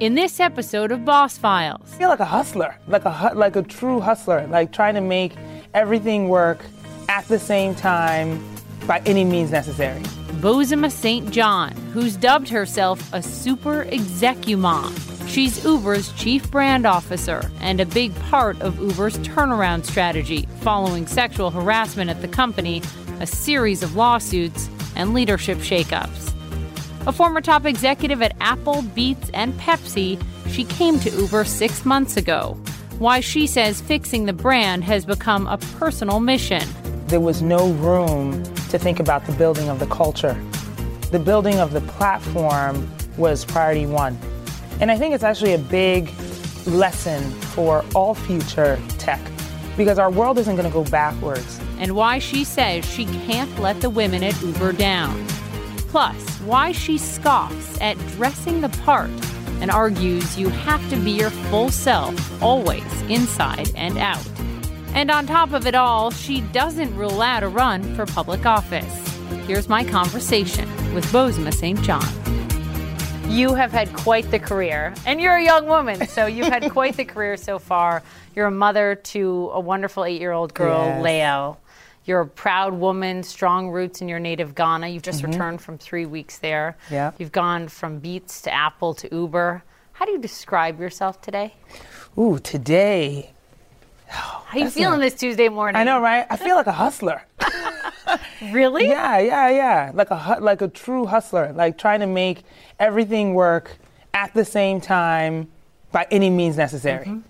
in this episode of Boss Files. I feel like a hustler, like a like a true hustler, like trying to make everything work at the same time by any means necessary. Bozoma Saint John, who's dubbed herself a super execumom. She's Uber's chief brand officer and a big part of Uber's turnaround strategy following sexual harassment at the company, a series of lawsuits, and leadership shakeups. A former top executive at Apple, Beats, and Pepsi, she came to Uber six months ago. Why she says fixing the brand has become a personal mission. There was no room to think about the building of the culture. The building of the platform was priority one. And I think it's actually a big lesson for all future tech because our world isn't going to go backwards. And why she says she can't let the women at Uber down. Plus, why she scoffs at dressing the part and argues you have to be your full self, always, inside and out. And on top of it all, she doesn't rule out a run for public office. Here's my conversation with Bozoma Saint John. You have had quite the career, and you're a young woman, so you've had quite the career so far. You're a mother to a wonderful eight year old girl, Yes. Leo. You're a proud woman, strong roots in your native Ghana. You've just returned from three weeks there. Mm-hmm. Yeah. You've gone from Beats to Apple to Uber. How do you describe yourself today? Ooh, today, How are you feeling a- this Tuesday morning? I know, right? I feel like a hustler. Really? Yeah, yeah, yeah. Like a like a true hustler, like trying to make everything work at the same time by any means necessary.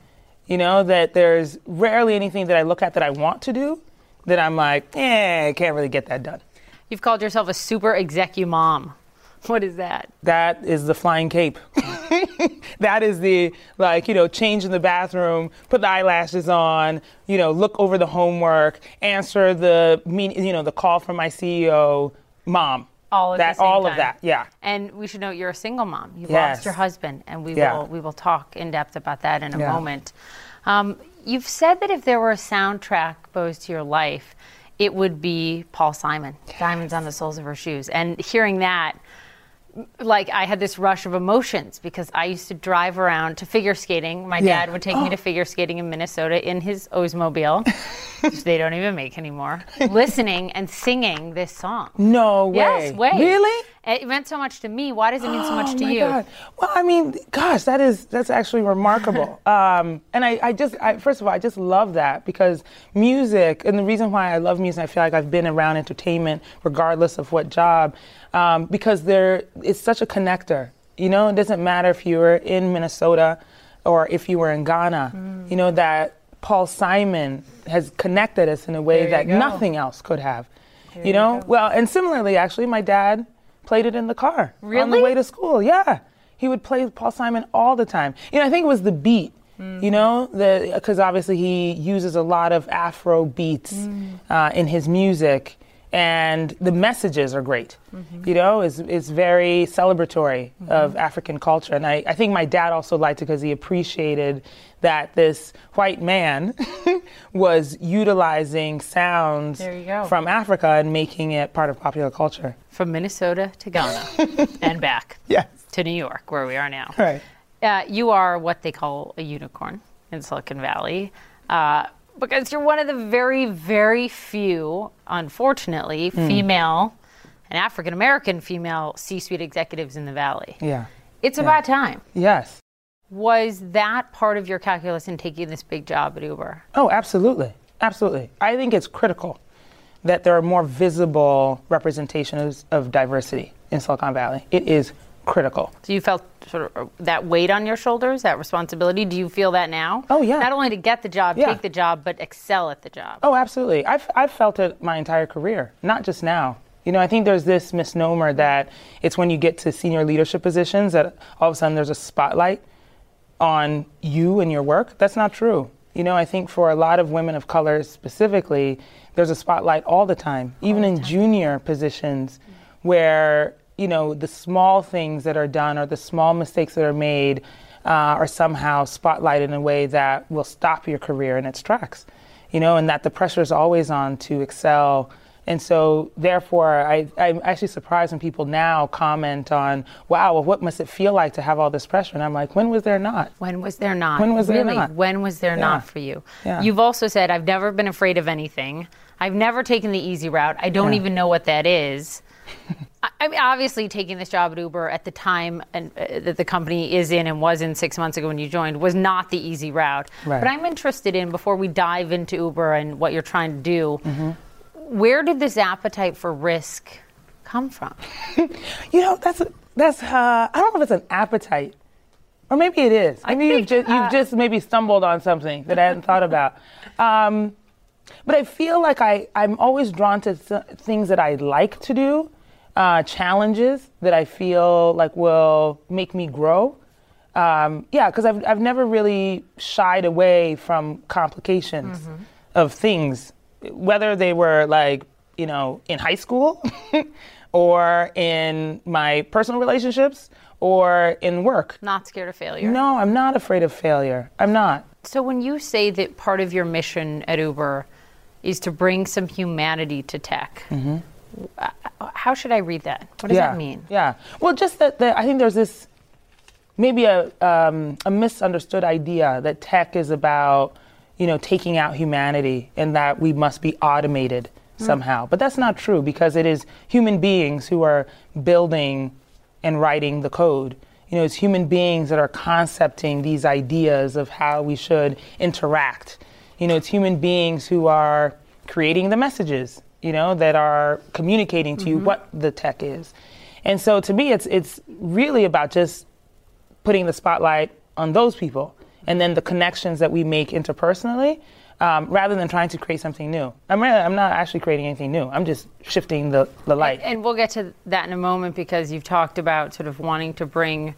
You know that there's rarely anything that I look at that I want to do that I'm like, eh, I can't really get that done. You've called yourself a super execu mom. What is that? That is the flying cape. that is the like you know change in the bathroom, put the eyelashes on, you know look over the homework, answer the mean you know the call from my CEO, mom. All of that all time. of that, yeah. And we should note you're a single mom. You Yes. lost your husband, and we Yeah. will we will talk in depth about that in a Yeah. moment. Um, you've said that if there were a soundtrack, Bose, to your life, it would be Paul Simon, "Diamonds on the Soles of Her Shoes." And hearing that, like I had this rush of emotions because I used to drive around to figure skating. My Yeah. dad would take me to figure skating in Minnesota in his Oldsmobile, which they don't even make anymore, listening and singing this song. No way. Yes, way. Really? It meant so much to me. Why does it mean so much oh to my you? God. Well, I mean, gosh, that is that's actually remarkable. um, and I, I just, I, first of all, I just love that because music, and the reason why I love music, I feel like I've been around entertainment regardless of what job, um, because there, it's such a connector. You know, it doesn't matter if you were in Minnesota or if you were in Ghana. Mm. You know that Paul Simon has connected us in a way that go. nothing else could have. you know, well, and similarly, actually, my dad played it in the car on the way to school. Yeah, he would play Paul Simon all the time. You know, I think it was the beat. You know, because obviously he uses a lot of Afro beats uh, in his music, and the messages are great. You know, it's, is very celebratory of African culture, and I, I think my dad also liked it because he appreciated that this white man was utilizing sounds There you go. from Africa and making it part of popular culture. From Minnesota to Ghana and back Yes. to New York, where we are now. Right. Uh, you are what they call a unicorn in Silicon Valley. Uh, because you're one of the very, very few, unfortunately, Hmm. female and African American female C suite executives in the Valley. Yeah. It's about time. Yes. Was that part of your calculus in taking this big job at Uber? Oh, absolutely. Absolutely. I think it's critical that there are more visible representations of diversity in Silicon Valley. It is critical. So you felt sort of that weight on your shoulders, that responsibility. Do you feel that now? Oh, yeah. Not only to get the job, Yeah. take the job, but excel at the job. Oh, absolutely. I've, I've felt it my entire career, not just now. You know, I think there's this misnomer that it's when you get to senior leadership positions that all of a sudden there's a spotlight on you and your work. That's not true. You know, I think for a lot of women of color specifically, there's a spotlight all the time, even in junior positions where, you know, the small things that are done or the small mistakes that are made uh, are somehow spotlighted in a way that will stop your career in its tracks. You know, and that the pressure is always on to excel And so, therefore, I, I'm actually surprised when people now comment on, wow, well, what must it feel like to have all this pressure? And I'm like, when was there not? When was there not? When was there really? not? When was there Yeah. not for you? Yeah. You've also said, I've never been afraid of anything. I've never taken the easy route. I don't Yeah. even know what that is. I- I mean, obviously, taking this job at Uber at the time and, uh, that the company is in and was in six months ago when you joined was not the easy route. Right. But I'm interested in, before we dive into Uber and what you're trying to do, Mm-hmm. where did this appetite for risk come from? You know, that's that's. Uh, I don't know if it's an appetite, or maybe it is. Maybe you've think, just you've uh, just maybe stumbled on something that I hadn't thought about. Um, but I feel like I I'm always drawn to th- things that I like to do, uh, challenges that I feel like will make me grow. Um, yeah, because I've I've never really shied away from complications of things, whether they were like you know in high school, or in my personal relationships, or in work. Not scared of failure. No, I'm not afraid of failure. I'm not. So when you say that part of your mission at Uber is to bring some humanity to tech, uh, how should I read that? What does yeah. that mean? Yeah. Well, just that, that I think there's this maybe a um, a misunderstood idea that tech is about you know taking out humanity and that we must be automated somehow. But that's not true because it is human beings who are building and writing the code. You know, it's human beings that are concepting these ideas of how we should interact. You know, it's human beings who are creating the messages, you know, that are communicating to you what the tech is. And so to me it's it's really about just putting the spotlight on those people and then the connections that we make interpersonally um, rather than trying to create something new. I'm, really, I'm not actually creating anything new. I'm just shifting the, the light. And we'll get to that in a moment because you've talked about sort of wanting to bring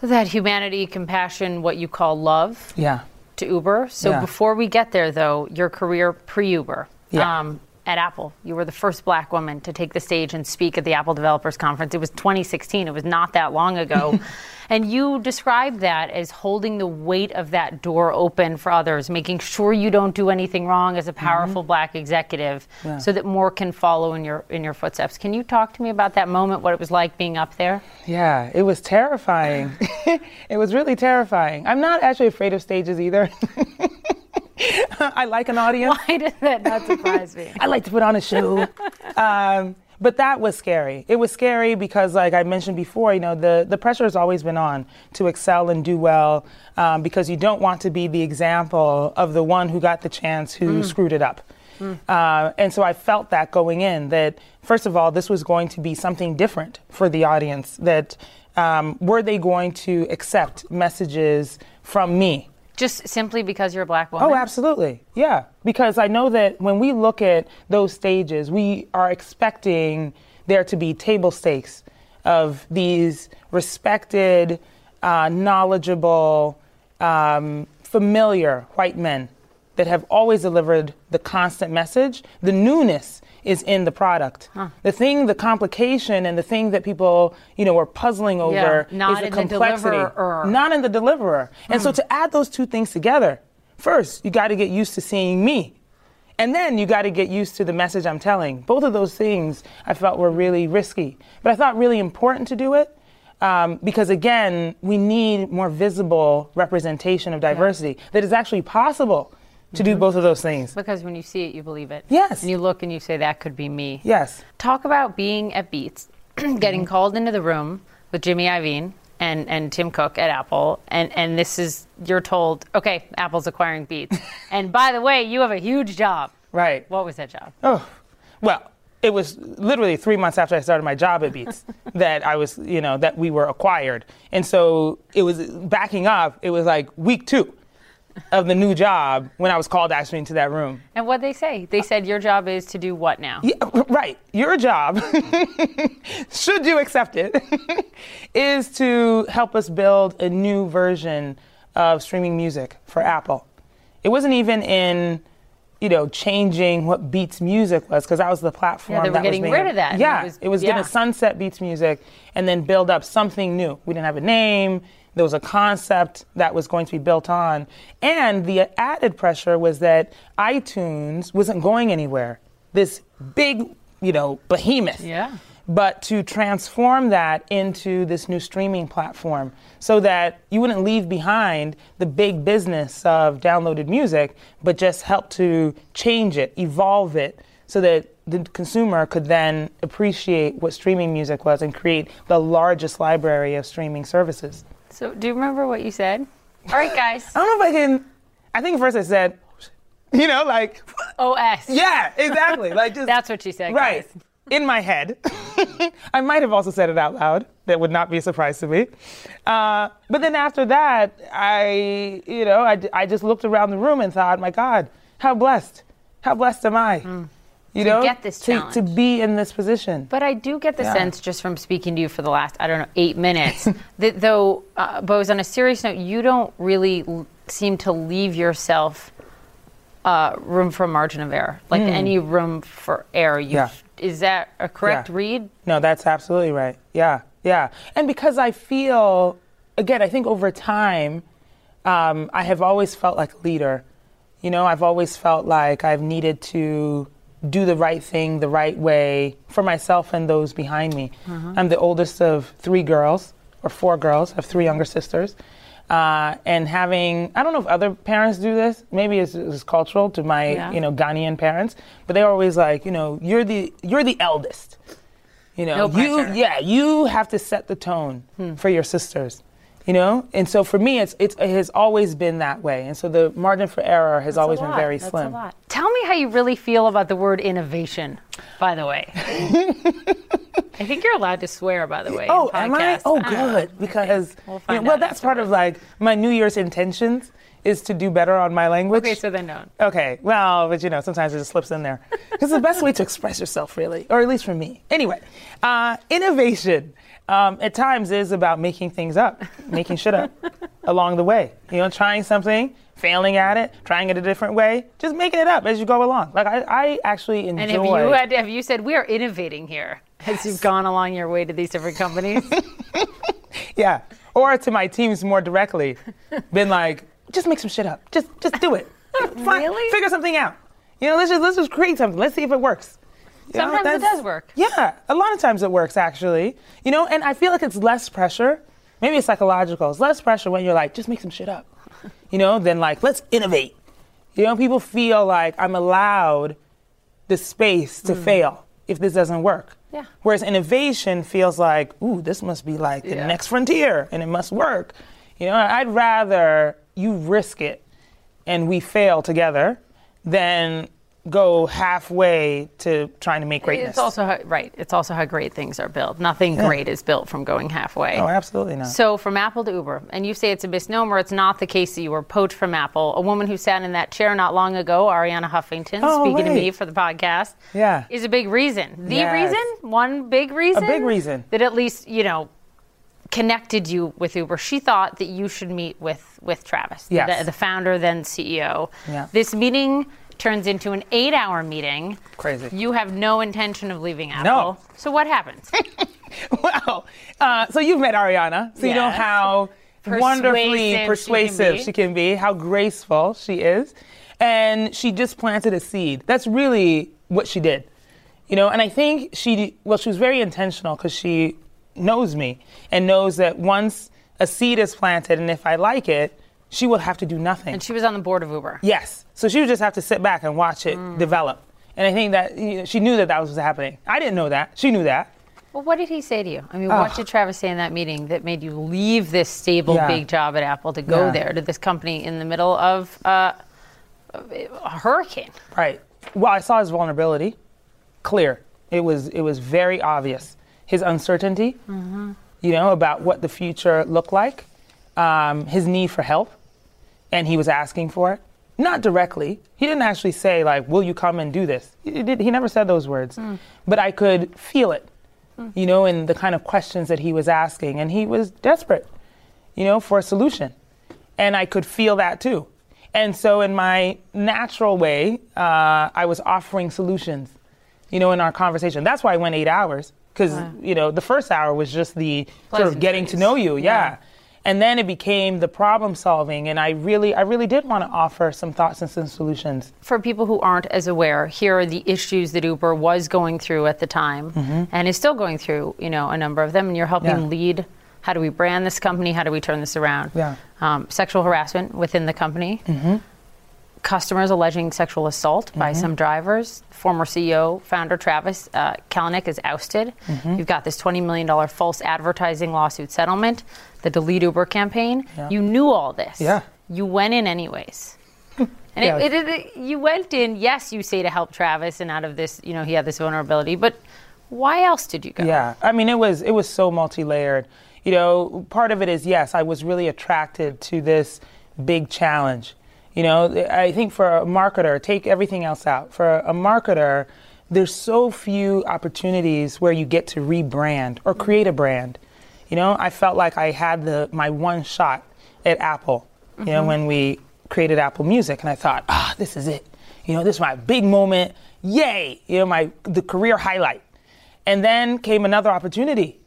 that humanity, compassion, what you call love yeah. to Uber. So Yeah. before we get there, though, your career pre-Uber Yeah. um, at Apple, you were the first Black woman to take the stage and speak at the Apple Developers Conference. It was 2016. It was not that long ago, and you described that as holding the weight of that door open for others, making sure you don't do anything wrong as a powerful Black executive, Mm-hmm. Yeah. so that more can follow in your in your footsteps. Can you talk to me about that moment? What it was like being up there? Yeah, it was terrifying. it was really terrifying. I'm not actually afraid of stages either. I like an audience. Why did that not surprise me? I like to put on a show. um, but that was scary. It was scary because, like I mentioned before, you know, the, the pressure has always been on to excel and do well um, because you don't want to be the example of the one who got the chance who screwed it up. Uh, and so I felt that going in that, first of all, this was going to be something different for the audience. That um, were they going to accept messages from me? Just simply because you're a black woman? Oh, absolutely. Yeah. Because I know that when we look at those stages, we are expecting there to be table stakes of these respected, uh, knowledgeable, um, familiar white men that have always delivered the constant message. The newness is in the product. The thing, the complication, and the thing that people, you know, are puzzling over not is the in the complexity. deliverer. Not in the deliverer. And so to add those two things together, first you got to get used to seeing me. And then you got to get used to the message I'm telling. Both of those things I felt were really risky, but I thought really important to do it um, because again, we need more visible representation of diversity that is actually possible to do mm-hmm. both of those things. Because when you see it, you believe it. Yes. And you look and you say, that could be me. Yes. Talk about being at Beats, getting mm-hmm. called into the room with Jimmy Iovine and, and Tim Cook at Apple. And, and this is, you're told, okay, Apple's acquiring Beats. and by the way, you have a huge job. Right. What was that job? Oh, well, it was literally three months after I started my job at Beats that I was, you know, that we were acquired. And so it was backing up, it was like week two of the new job when I was called actually into that room. And what they say? They said your job is to do what now? Yeah, right. Your job, should you accept it, is to help us build a new version of streaming music for Apple. It wasn't even in, you know, changing what Beats Music was because that was the platform. Yeah, they were that was getting being- rid of that, Yeah, it was- it was yeah. going to sunset Beats Music and then build up something new. We didn't have a name. There was a concept that was going to be built on, and the added pressure was that iTunes wasn't going anywhere. this big, you know, behemoth. Yeah. But to transform that into this new streaming platform so that you wouldn't leave behind the big business of downloaded music, but just help to change it, evolve it, so that the consumer could then appreciate what streaming music was and create the largest library of streaming services. So, do you remember what you said? All right, guys. I don't know if I can. I think first I said, you know, like, OS. yeah, exactly. Like just That's what you said, right guys. in my head. I might have also said it out loud. That would not be a surprise to me. Uh, but then after that, I, you know, I, I just looked around the room and thought, my God, how blessed, how blessed am I? You know, Hmm. get this to, challenge. to be in this position. But I do get the Yeah. sense, just from speaking to you for the last, I don't know, eight minutes, that though, uh, Bose, on a serious note, you don't really l- seem to leave yourself uh, room for margin of error, like any room for error. You. Yeah. Is that a correct Yeah. read? No, that's absolutely right. Yeah, yeah. And because I feel, again, I think over time, um, I have always felt like a leader. You know, I've always felt like I've needed to do the right thing the right way for myself and those behind me. I'm the oldest of three girls, or four girls. I have three younger sisters. Uh, and having, I don't know if other parents do this. Maybe it's, it's cultural to my, Yeah. you know, Ghanaian parents. But they're always like, you know, you're the you're the eldest. You know, No you yeah, you have to set the tone for your sisters. You know, and so for me, it's, it's it has always been that way, and so the margin for error has always That's a been very That's a slim. lot. Tell me how you really feel about the word innovation, by the way. I think you're allowed to swear, by the way. Oh, am I? Oh, know. good, because We'll you know, well, that's part of like my New Year's intentions is to do better on my language. Okay, so then don't. Okay, well, but you know, sometimes it just slips in there. It's the best way to express yourself, really, or at least for me. Anyway, uh, innovation um, at times is about making things up, making shit up along the way. You know, trying something, failing at it, trying it a different way, just making it up as you go along. Like I, I actually enjoy. And have you had, have you said we are innovating here as you've gone along your way to these different companies? Yeah. Or to my teams more directly, been like, just make some shit up. Just just do it. Fine, Really? Figure something out. You know, let's just let's just create something. Let's see if it works. Know, Sometimes it does work. Yeah, a lot of times it works actually. You know, and I feel like it's less pressure. Maybe it's psychological. It's less pressure when you're like, just make some shit up. You know, than like, let's innovate. You know, people feel like I'm allowed the space to fail if this doesn't work. Mm. Yeah. Whereas innovation feels like, ooh, this must be like the next frontier and it must work. You know, I'd rather you risk it and we fail together than go halfway to trying to make greatness. It's also how, right. It's also how great things are built. Nothing great is built from going halfway. oh, absolutely not. So from Apple to Uber, and you say it's a misnomer. It's not the case that you were poached from Apple. A woman who sat in that chair not long ago, Arianna Huffington, Oh, speaking to me for the podcast, Yeah. is a big reason. The Yes. reason, one big reason, a big reason. that at least you know connected you with Uber. She thought that you should meet with with Travis, Yes. the, the founder then CEO. Yeah. This meeting turns into an eight-hour meeting. Crazy. You have no intention of leaving Apple. So what happens? well, Uh, so you've met Arianna, so you know Yes. how wonderfully Persuasive she can she can be, how graceful she is. And she just planted a seed. That's really what she did. You know, and I think she, well, she was very intentional because she knows me and knows that once a seed is planted and if I like it, she would have to do nothing. and she was on the board of Uber. Yes. So she would just have to sit back and watch it Mm. develop. And I think that you know, she knew that that was happening. I didn't know that. She knew that. Well, what did he say to you? I mean, what did Travis say in that meeting that made you leave this stable, Yeah. big job at Apple to go Yeah. there to this company in the middle of uh, a hurricane? Right. Well, I saw his vulnerability. Clear. It was it was very obvious. His uncertainty, you know, about what the future looked like, um, his need for help, and he was asking for it. Not directly. He didn't actually say like, "Will you come and do this?" He, did, he never said those words, but I could feel it, you know, in the kind of questions that he was asking, and he was desperate, you know, for a solution, and I could feel that too. And so, in my natural way, uh, I was offering solutions, you know, in our conversation. That's why I went eight hours, because, you know, the first hour was just the sort of getting to know you, yeah. Yeah. And then it became the problem solving, and I really, I really did want to offer some thoughts and some solutions. For people who aren't as aware, here are the issues that Uber was going through at the time, and is still going through. You know, a number of them, and you're helping Mm-hmm. Yeah. lead. How do we brand this company? How do we turn this around? Yeah. Um, sexual harassment within the company. Mm-hmm. Customers alleging sexual assault by some drivers. Former CEO, founder Travis uh, Kalanick is ousted. Mm-hmm. You've got this $20 million false advertising lawsuit settlement, the Delete Uber campaign. Yeah. You knew all this. Yeah. You went in anyways. And Yeah. it, it, it, you went in, yes, you say to help Travis, and out of this, you know, he had this vulnerability, but why else did you go? Yeah, I mean, it was it was so multi-layered. You know, part of it is yes, I was really attracted to this big challenge. You know, I think for a marketer, take everything else out. For a marketer, there's so few opportunities where you get to rebrand or create a brand. You know, I felt like I had the my one shot at Apple. You know, when we created Apple Music, and I thought, ah, this is it. You know, this is my big moment. Yay! You know, my the career highlight. And then came another opportunity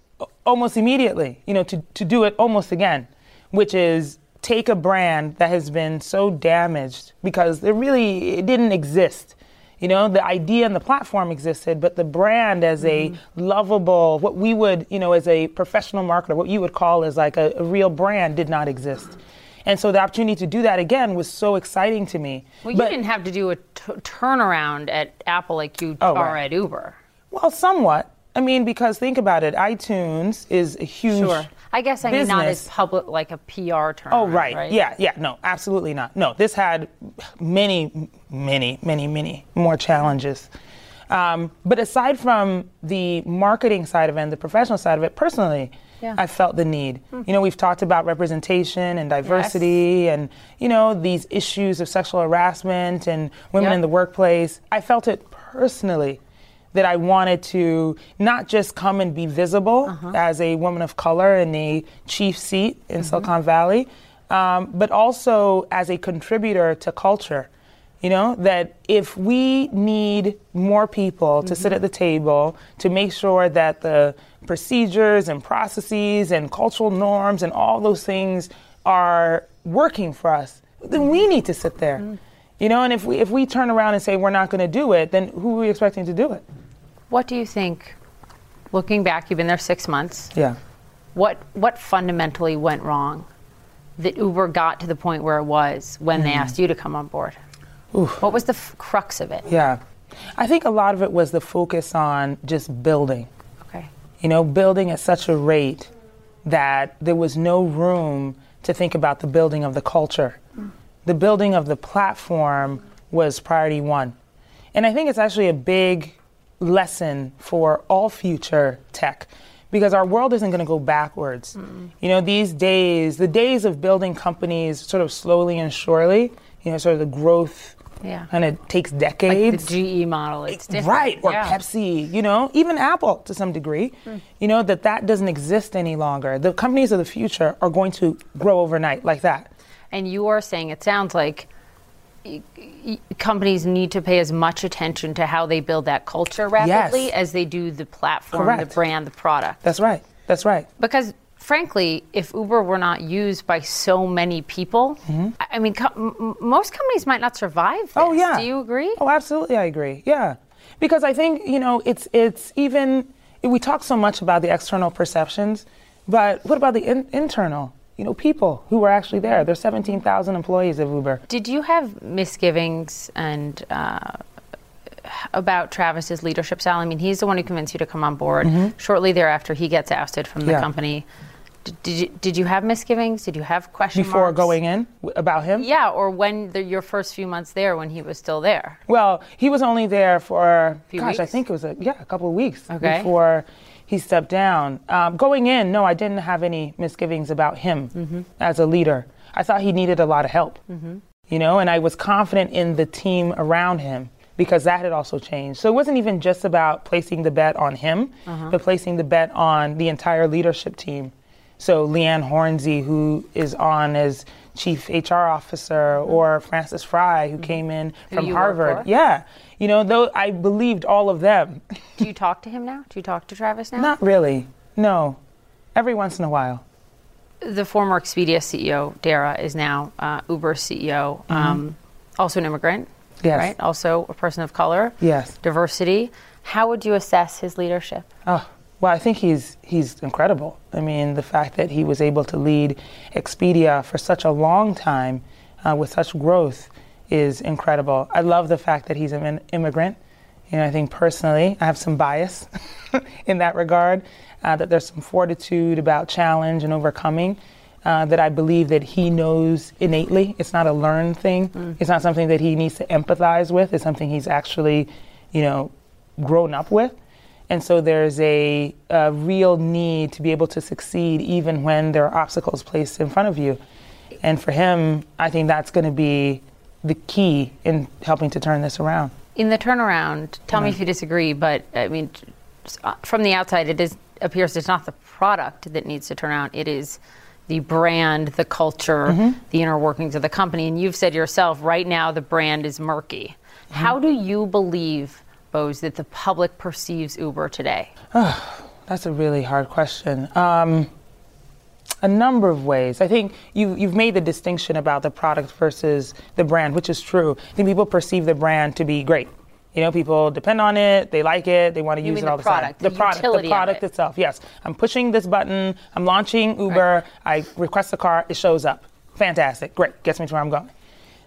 almost immediately, you know, to, to do it almost again, which is take a brand that has been so damaged because it really it didn't exist. You know, the idea and the platform existed, but the brand as a mm-hmm. lovable, what we would, you know, as a professional marketer, what you would call as like a, a real brand did not exist. And so the opportunity to do that again was so exciting to me. Well, you didn't have to do a t- turnaround at Apple like you Oh, are right. at Uber. Well, somewhat. I mean, because think about it, iTunes is a huge. Sure. I guess I mean not as public, like a PR term. Oh, right. right? Yeah, yeah. No, absolutely not. No, this had many, many, many, many more challenges. Um, but aside from the marketing side of it and the professional side of it, personally, Yeah. I felt the need. You know, we've talked about representation and diversity and, you know, these issues of sexual harassment and women Yep. in the workplace. I felt it personally that I wanted to not just come and be visible Uh-huh. as a woman of color in the chief seat in Mm-hmm. Silicon Valley, um, but also as a contributor to culture. You know, that if we need more people to Mm-hmm. sit at the table to make sure that the procedures and processes and cultural norms and all those things are working for us, then we need to sit there. Mm. You know, and if we if we turn around and say we're not going to do it, then who are we expecting to do it? What do you think? Looking back, you've been there six months. Yeah. What what fundamentally went wrong that Uber got to the point where it was when they hmm. asked you to come on board? Oof. What was the f- crux of it? Yeah. I think a lot of it was the focus on just building. Okay. You know, building at such a rate that there was no room to think about the building of the culture. Hmm. The building of the platform was priority one. And I think it's actually a big lesson for all future tech because our world isn't going to go backwards. You know, these days, the days of building companies sort of slowly and surely, you know, sort of the growth Yeah. kind of takes Like decades. the GE model, it's different. Right, or Yeah. Pepsi, you know, even Apple to some degree, hmm. you know, that that doesn't exist any longer. The companies of the future are going to grow overnight like that. And you are saying it sounds like companies need to pay as much attention to how they build that culture rapidly Yes. as they do the platform, Correct. the brand, the product. That's right. That's right. Because frankly, if Uber were not used by so many people, I I mean, co- m- m- most companies might not survive. Oh, this. Oh yeah. Do you agree? Oh, absolutely, I agree. Yeah, because I think you know it's it's even we talk so much about the external perceptions, but what about the in, internal? You know, people who were actually there. There's 17,000 employees of Uber. Did you have misgivings and uh, about Travis's leadership style? I mean, he's the one who convinced you to come on board. Shortly thereafter, he gets ousted from the Mm-hmm. Yeah. company. D- Did you, did you have misgivings? Did you have questions Before marks? going in about him. Yeah, or when the, your first few months there, when he was still there. Well, he was only there for Few gosh, I think it was a yeah, a couple of weeks Okay. before he stepped down. Um, going in, no, I didn't have any misgivings about him Mm-hmm. as a leader. I thought he needed a lot of help, you know, and I was confident in the team around him because that had also changed. So it wasn't even just about placing the bet on him, Uh-huh. but placing the bet on the entire leadership team. So Liane Hornsey, who is on as chief HR officer, or Frances Frei, who came in Who from Harvard. Yeah, you know, though I believed all of them. Do you talk to him now? Do you talk to Travis now? Not really. No, every once in a while. the former Expedia CEO, Dara, is now uh, Uber CEO, Mm-hmm. um, also an immigrant, Yes. right? Also a person of color. Yes. Diversity. How would you assess his leadership? Oh, well, I think he's he's incredible. I mean, the fact that he was able to lead Expedia for such a long time uh, with such growth is incredible. I love the fact that he's an immigrant. You know, I think personally, I have some bias in that regard. Uh, that there's some fortitude about challenge and overcoming. Uh, that I believe that he knows innately. It's not a learned thing. It's not something that he needs to empathize with. It's something he's actually, you know, grown up with. And so there's a, a real need to be able to succeed even when there are obstacles placed in front of you. And for him, I think that's going to be the key in helping to turn this around. In the turnaround, tell me if you disagree, but I mean, uh, from the outside, it is appears it's not the product that needs to turn around. It is the brand, the culture, Mm-hmm. the inner workings of the company. And you've said yourself, right now the brand is murky. Mm-hmm. How do you believe, Bose, that the public perceives Uber today? That's a really hard question. Um, a number of ways. I think you, you've made the distinction about the product versus the brand, which is true. I think people perceive the brand to be great. You know, people depend on it, they like it, they want to You use it all the product, time. the product, utility the product it. itself. Yes, I'm pushing this button. I'm launching Uber. I request a car. It shows up. Fantastic. Great. Gets me to where I'm going.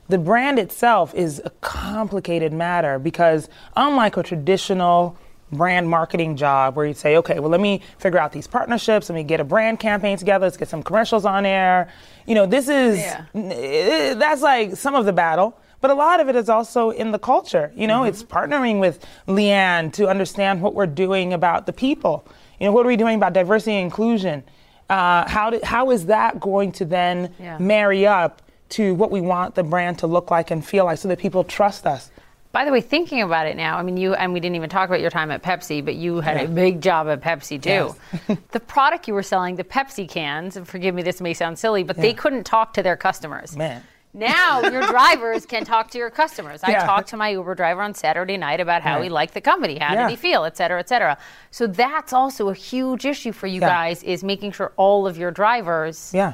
The brand itself is a complicated matter because unlike a traditional brand marketing job where you say, okay, well, let me figure out these partnerships, let me get a brand campaign together, let's get some commercials on air. You know, this is, Yeah. eh, that's like some of the battle. But a lot of it is also in the culture. You know, it's partnering with Liane to understand what we're doing about the people. You know, what are we doing about diversity and inclusion? Uh, how, how is that going to then Yeah. marry up to what we want the brand to look like and feel like so that people trust us? By the way, thinking about it now, I mean, you and we didn't even talk about your time at Pepsi, but you had Yeah. a big job at Pepsi too. Yes. the product you were selling, the Pepsi cans, and forgive me, this may sound silly, but they couldn't talk to their customers. Man. Now your drivers can talk to your customers. I talked to my Uber driver on Saturday night about how Right. he liked the company, how Yeah. did he feel, et cetera, et cetera. So that's also a huge issue for you Yeah. guys is making sure all of your drivers, Yeah.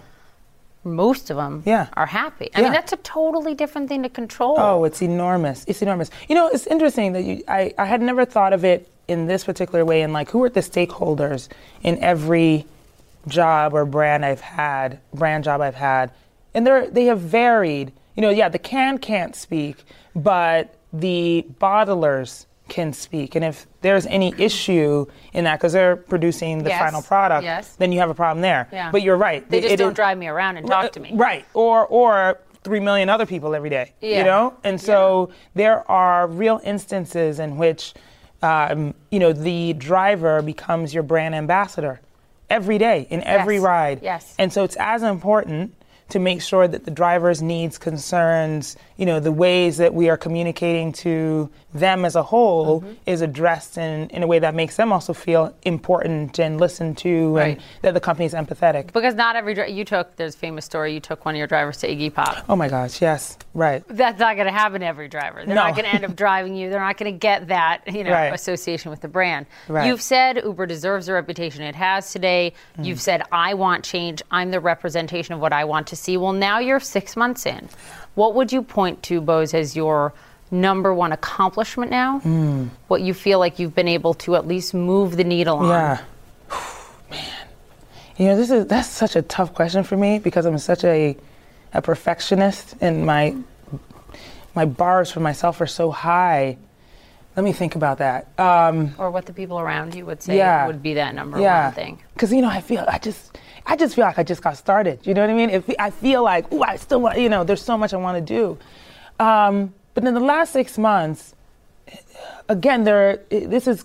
Most of them, Yeah. are happy. I mean, that's a totally different thing to control. Oh, it's enormous. It's enormous. You know, it's interesting that you, I, I had never thought of it in this particular way and like who are the stakeholders in every job or brand I've had, brand job I've had. And they're they have varied. You know, yeah, the can can't speak, but the bottlers can speak. And if there's any issue in that, because they're producing the Yes, final product, yes. then you have a problem there. Yeah. But you're right. they It- just it don't is- drive me around and talk to me. Right. Or or three million other people every day. Yeah. You know? And so there are real instances in which um, you know, the driver becomes your brand ambassador every day in every Yes. ride. Yes. And so it's as important to make sure that the driver's needs, concerns, you know, the ways that we are communicating to them as a whole Mm-hmm. is addressed in, in a way that makes them also feel important and listened to Right. and that the company is empathetic. Because not every you took there's a famous story you took one of your drivers to Iggy Pop. Oh my gosh, yes, right. That's not going to happen to every driver. They're No. not going to end up driving you. They're not going to get that you know Right. association with the brand. Right. You've said Uber deserves the reputation it has today. Mm. You've said I want change. I'm the representation of what I want to see. Well, now you're six months in. What would you point to, Bose, as your number one accomplishment now? Mm. What you feel like you've been able to at least move the needle on? Yeah. Man. You know, this is that's such a tough question for me because I'm such a a perfectionist and my my bars for myself are so high. Let me think about that. Um, Or what the people around you would say Yeah. would be that number yeah. one thing. Because you know, I feel I just I just feel like I just got started. You know what I mean? If I feel like, oh, I still want. You know, there's so much I want to do. Um, but in the last six months, again, there. This is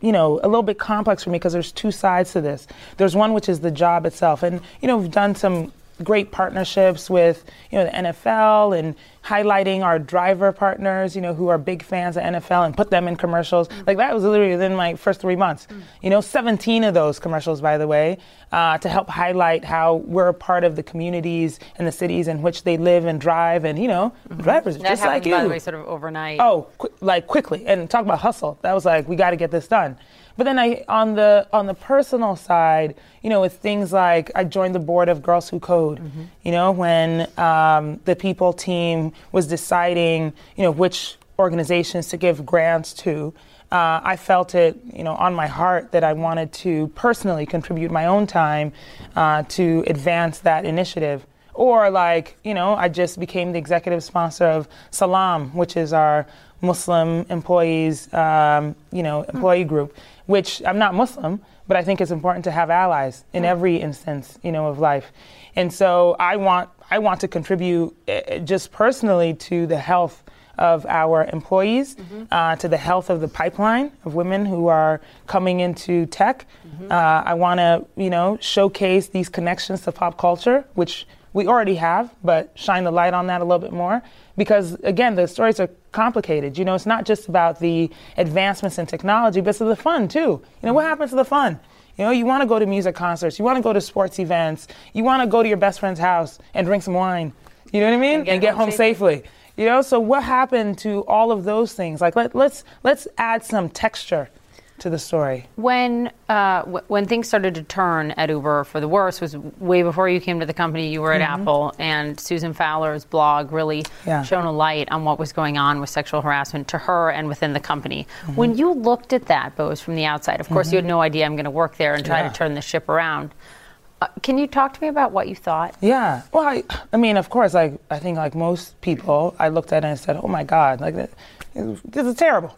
you know, a little bit complex for me because there's two sides to this. There's one which is the job itself, and you know, we've done some great partnerships with you know the NFL and highlighting our driver partners, you know, who are big fans of NFL and put them in commercials. Mm. Like that was literally within my first three months. Mm. You know, 17 of those commercials, by the way, uh, to help highlight how we're a part of the communities and the cities in which they live and drive, and you know, mm-hmm. drivers That just happened, like you. by the way, sort of overnight. Oh, qu- like quickly. And talk about hustle. That was like, we got to get this done. But then I on the on the personal side, you know, with things like I joined the board of Girls Who Code. Mm-hmm. You know, when um, the people team was deciding, you know, which organizations to give grants to. Uh, I felt it, you know, on my heart that I wanted to personally contribute my own time uh, to advance that initiative. Or like, you know, I just became the executive sponsor of Salam, which is our Muslim employees, um, you know, employee group, which I'm not Muslim, but I think it's important to have allies in every instance, you know, of life. And so I want I want to contribute uh, just personally to the health of our employees, mm-hmm. uh, to the health of the pipeline of women who are coming into tech. Mm-hmm. Uh, I want to, you know, showcase these connections to pop culture, which we already have, but shine the light on that a little bit more. Because again, the stories are complicated. You know, it's not just about the advancements in technology, but it's the fun too. You know, what happens to the fun? You know, you want to go to music concerts, you want to go to sports events, you want to go to your best friend's house and drink some wine. You know what I mean? And get, and get home, home safely. safely. You know, so what happened to all of those things? Like let, let's let's add some texture to the story? When uh, w- when things started to turn at Uber for the worse was way before you came to the company. You were at mm-hmm. Apple, and Susan Fowler's blog really yeah. shone a light on what was going on with sexual harassment to her and within the company. Mm-hmm. When you looked at that, Bose, from the outside, of course, mm-hmm. you had no idea I'm going to work there and try yeah. to turn the ship around. Uh, can you talk to me about what you thought? Yeah. Well, I, I mean, of course, like I think, like most people, I looked at it and said, "Oh my God, like this is terrible."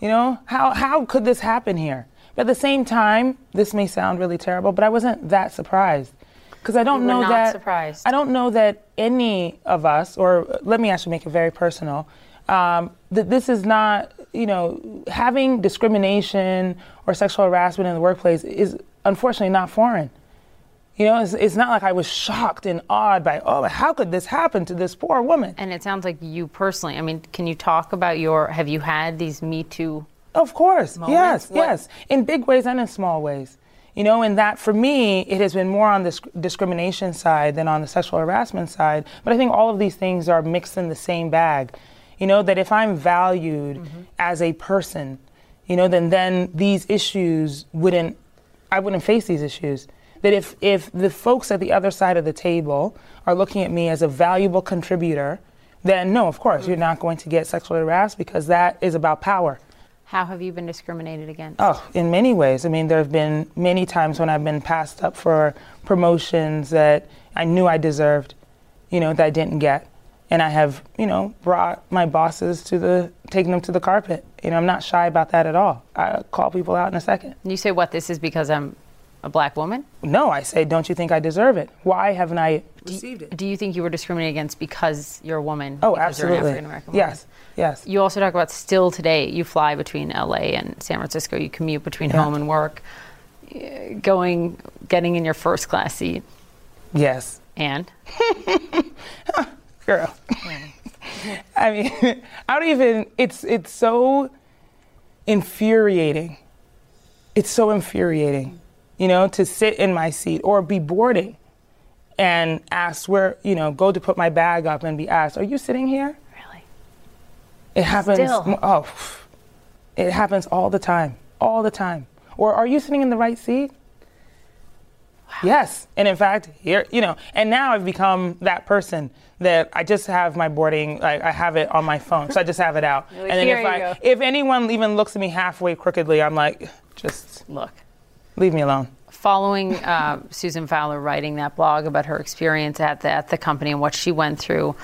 You know, how, how could this happen here? But at the same time, this may sound really terrible, but I wasn't that surprised. Because I don't know that surprised. I don't know that any of us, or let me actually make it very personal, um, that this is not, you know, having discrimination or sexual harassment in the workplace is unfortunately not foreign. You know, it's, it's not like I was shocked and awed by, oh, how could this happen to this poor woman? And it sounds like you personally, I mean, can you talk about your, have you had these Me Too? Of course, moments? yes, what? yes, in big ways and in small ways. You know, and that for me, it has been more on the discrimination side than on the sexual harassment side. But I think all of these things are mixed in the same bag. You know, that if I'm valued mm-hmm. as a person, you know, then then these issues wouldn't, I wouldn't face these issues that if, if the folks at the other side of the table are looking at me as a valuable contributor, then no, of course, mm-hmm. you're not going to get sexually harassed because that is about power. How have you been discriminated against? Oh, in many ways. I mean, there have been many times when I've been passed up for promotions that I knew I deserved, you know, that I didn't get. And I have, you know, brought my bosses to the, taking them to the carpet. You know, I'm not shy about that at all. I call people out in a second. You say, what, this is because I'm a black woman? No, I say, don't you think I deserve it? Why haven't I received it? Do you think you were discriminated against because you're a woman? Oh, absolutely. Yes, yes. You also talk about still today, you fly between LA and San Francisco, you commute between yeah. home and work, going, getting in your first class seat. Yes. And? Girl. I mean, I don't even, it's, it's so infuriating. It's so infuriating you know, to sit in my seat or be boarding and ask where, you know, go to put my bag up and be asked, Are you sitting here? Really? It happens. Still. Oh, it happens all the time. All the time. Or are you sitting in the right seat? Wow. Yes. And in fact, here, you know, and now I've become that person that I just have my boarding, like I have it on my phone. So I just have it out. and then if I, if anyone even looks at me halfway crookedly, I'm like, just look. Leave me alone. Following uh, Susan Fowler writing that blog about her experience at the, at the company and what she went through,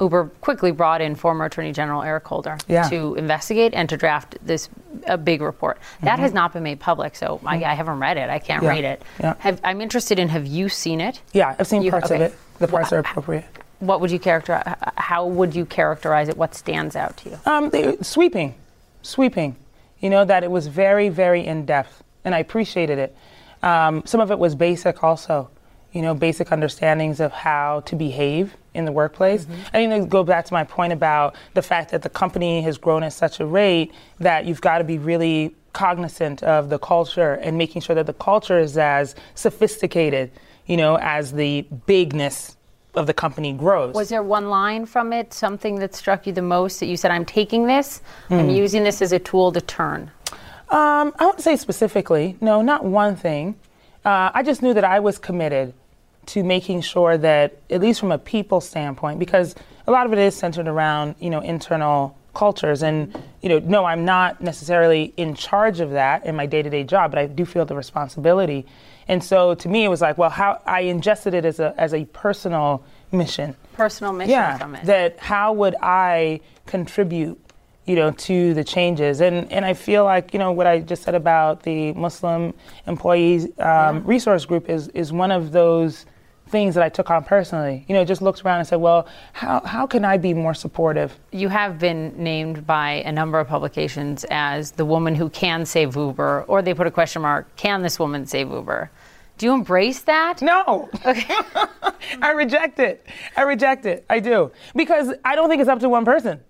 Uber quickly brought in former Attorney General Eric Holder yeah. to investigate and to draft this a big report. That mm-hmm. has not been made public, so I, I haven't read it. I can't yeah. read it. Yeah. Have, I'm interested in. Have you seen it? Yeah, I've seen you, parts okay. of it. The parts well, are appropriate. What would you characterize? How would you characterize it? What stands out to you? Um, they, sweeping, sweeping. You know that it was very, very in depth, and I appreciated it. Um, some of it was basic also, you know, basic understandings of how to behave in the workplace. Mm-hmm. I think that go back to my point about the fact that the company has grown at such a rate that you've got to be really cognizant of the culture and making sure that the culture is as sophisticated, you know, as the bigness of the company grows. Was there one line from it, something that struck you the most that you said, I'm taking this, mm. I'm using this as a tool to turn? Um, I won't say specifically. No, not one thing. Uh, I just knew that I was committed to making sure that, at least from a people standpoint, because a lot of it is centered around, you know, internal cultures. And, you know, no, I'm not necessarily in charge of that in my day to day job, but I do feel the responsibility. And so to me, it was like, well, how I ingested it as a, as a personal mission. Personal mission yeah, from it. That how would I contribute you know, to the changes. And and I feel like you know what I just said about the Muslim employees um, yeah. resource group is is one of those things that I took on personally. You know, just looked around and said, well, how how can I be more supportive? You have been named by a number of publications as the woman who can save Uber, or they put a question mark: Can this woman save Uber? Do you embrace that? No. Okay. I reject it. I reject it. I do. Because I don't think it's up to one person.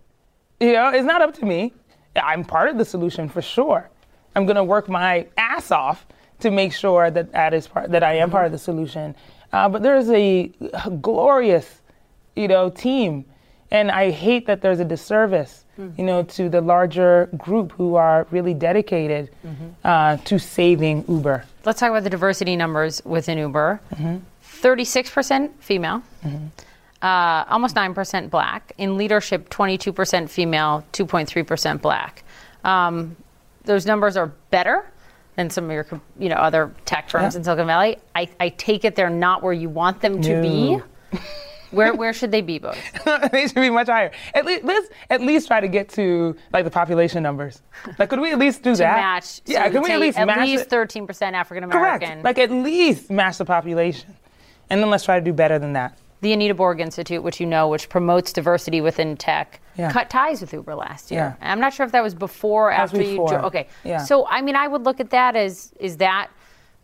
You know, it's not up to me. I'm part of the solution for sure. I'm going to work my ass off to make sure that that is part, that I am part of the solution. Uh, but there's a, a, glorious, you know, team, and I hate that there's a disservice, mm-hmm. you know, to the larger group who are really dedicated mm-hmm. uh, to saving Uber. Let's talk about the diversity numbers within Uber. Mm-hmm. 36% female. Uh, almost 9% black. In leadership, 22% female, 2.3% black. Um, those numbers are better than some of your you know other tech firms yeah. in Silicon Valley. I, I, take it they're not where you want them to no. be. Where where should they be, both? they should be much higher. At least let's at least try to get to like the population numbers. Like, could we at least do to that? Match. Yeah, so could we at least at match least thirteen percent African American? Correct. Like at least match the population, and then let's try to do better than that the Anita Borg Institute, which you know, which promotes diversity within tech, yeah. cut ties with Uber last year. Yeah. I'm not sure if that was before or after before. you. Okay. Yeah. So, I mean, I would look at that as is that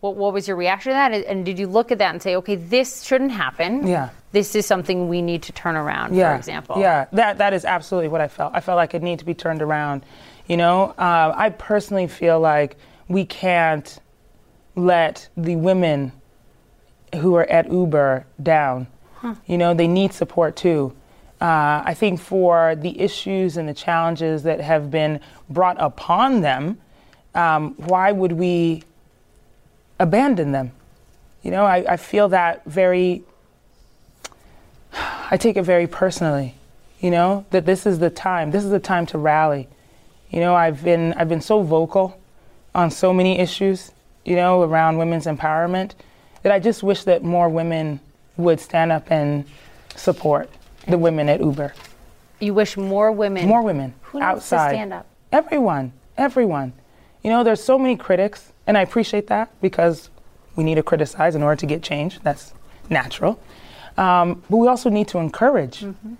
what, what was your reaction to that? And did you look at that and say, okay, this shouldn't happen? Yeah. This is something we need to turn around, yeah. for example. Yeah, that, that is absolutely what I felt. I felt like it needed to be turned around. You know, uh, I personally feel like we can't let the women who are at Uber down Huh. You know, they need support too. Uh, I think for the issues and the challenges that have been brought upon them, um, why would we abandon them? You know, I, I feel that very, I take it very personally, you know, that this is the time, this is the time to rally. You know, I've been, I've been so vocal on so many issues, you know, around women's empowerment that I just wish that more women would stand up and support the women at Uber. You wish more women. More women Who outside. To stand up? Everyone, everyone. You know, there's so many critics, and I appreciate that because we need to criticize in order to get change. That's natural. Um, but we also need to encourage. Mm-hmm.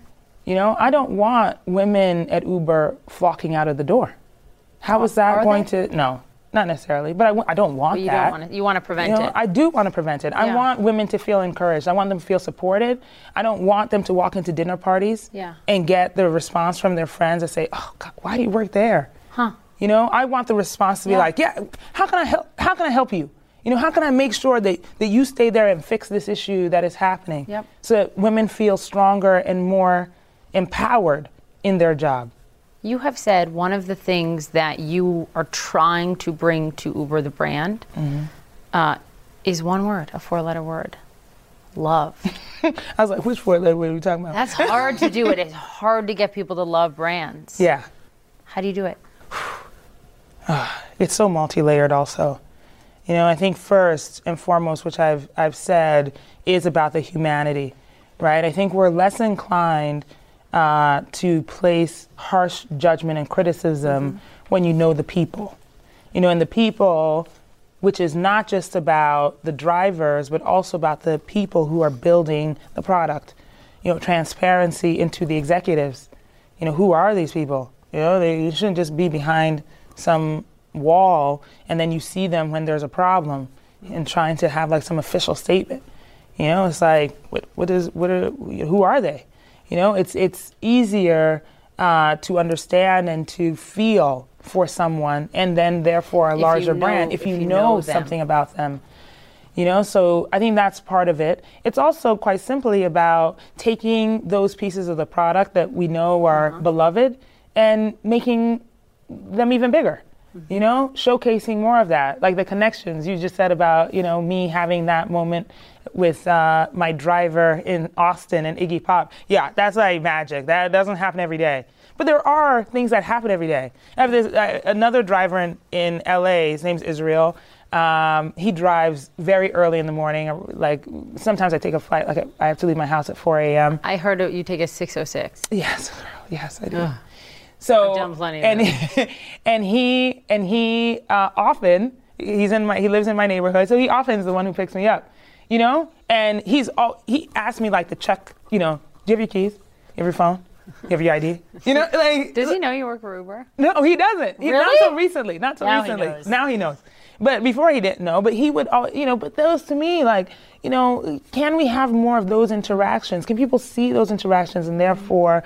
You know, I don't want women at Uber flocking out of the door. How is that going they? to? No, not necessarily, but I w- I don't want you that. Don't wanna, you want to prevent you know, it. I do want to prevent it. Yeah. I want women to feel encouraged. I want them to feel supported. I don't want them to walk into dinner parties yeah. and get the response from their friends and say, "Oh, God, why do you work there?" Huh? You know, I want the response to be yeah. like, "Yeah, how can I help? How can I help you?" You know, how can I make sure that, that you stay there and fix this issue that is happening yep. so that women feel stronger and more empowered in their job? You have said one of the things that you are trying to bring to Uber, the brand, mm-hmm. uh, is one word, a four letter word love. I was like, which four letter word are we talking about? That's hard to do it. It's hard to get people to love brands. Yeah. How do you do it? it's so multi layered, also. You know, I think first and foremost, which I've, I've said, is about the humanity, right? I think we're less inclined uh, to place harsh judgment and criticism mm-hmm. when you know the people. You know, and the people, which is not just about the drivers, but also about the people who are building the product. You know, transparency into the executives. You know, who are these people? You know, they shouldn't just be behind some wall and then you see them when there's a problem and trying to have like some official statement. You know, it's like, what, what is, what are, who are they? You know, it's it's easier uh, to understand and to feel for someone, and then therefore a if larger know, brand if, if you, you know, know something about them. You know, so I think that's part of it. It's also quite simply about taking those pieces of the product that we know are uh-huh. beloved and making them even bigger. you know, showcasing more of that, like the connections you just said about, you know, me having that moment with uh, my driver in Austin and Iggy Pop. Yeah, that's like magic. That doesn't happen every day. But there are things that happen every day. I have this, uh, another driver in, in LA, his name's Israel. Um, he drives very early in the morning. Like sometimes I take a flight, like I have to leave my house at 4 a.m. I heard you take a 606. Yes, yes, I do. Ugh. So and he, and he and he uh, often he's in my he lives in my neighborhood, so he often is the one who picks me up, you know. And he's all he asked me like to check, you know, do you have your keys? You have your phone? You have your ID? You know, like. Does he know you work for Uber? No, he doesn't. He, really? Not so recently. Not so now recently. He knows. Now he knows. But before he didn't know. But he would, all, you know. But those to me, like, you know, can we have more of those interactions? Can people see those interactions and therefore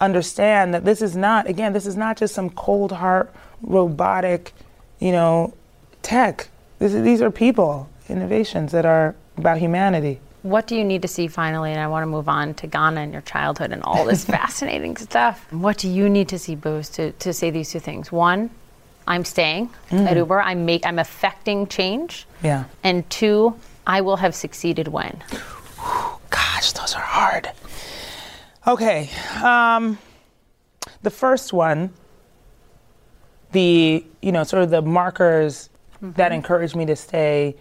understand that this is not, again, this is not just some cold heart, robotic, you know, tech. This these are people, innovations that are about humanity. What do you need to see finally? And I want to move on to Ghana and your childhood and all this fascinating stuff. What do you need to see, Boz, to, to say these two things? One, I'm staying mm. at Uber. I'm make I'm affecting change. Yeah. And two, I will have succeeded when. Gosh, those are hard. Okay. Um, the first one, the you know sort of the markers mm-hmm. that encouraged me to stay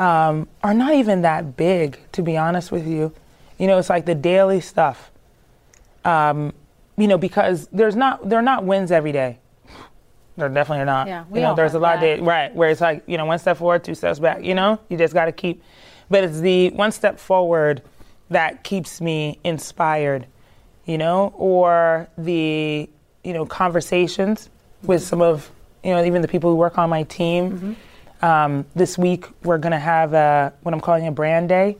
um, are not even that big, to be honest with you. You know, it's like the daily stuff. Um, you know, because there's not there are not wins every day. There definitely are not. Yeah, you know, there's a lot that. of days right where it's like you know one step forward, two steps back. You know, you just got to keep. But it's the one step forward that keeps me inspired, you know, or the, you know, conversations with some of, you know, even the people who work on my team. Mm-hmm. Um, this week, we're going to have a, what I'm calling a brand day,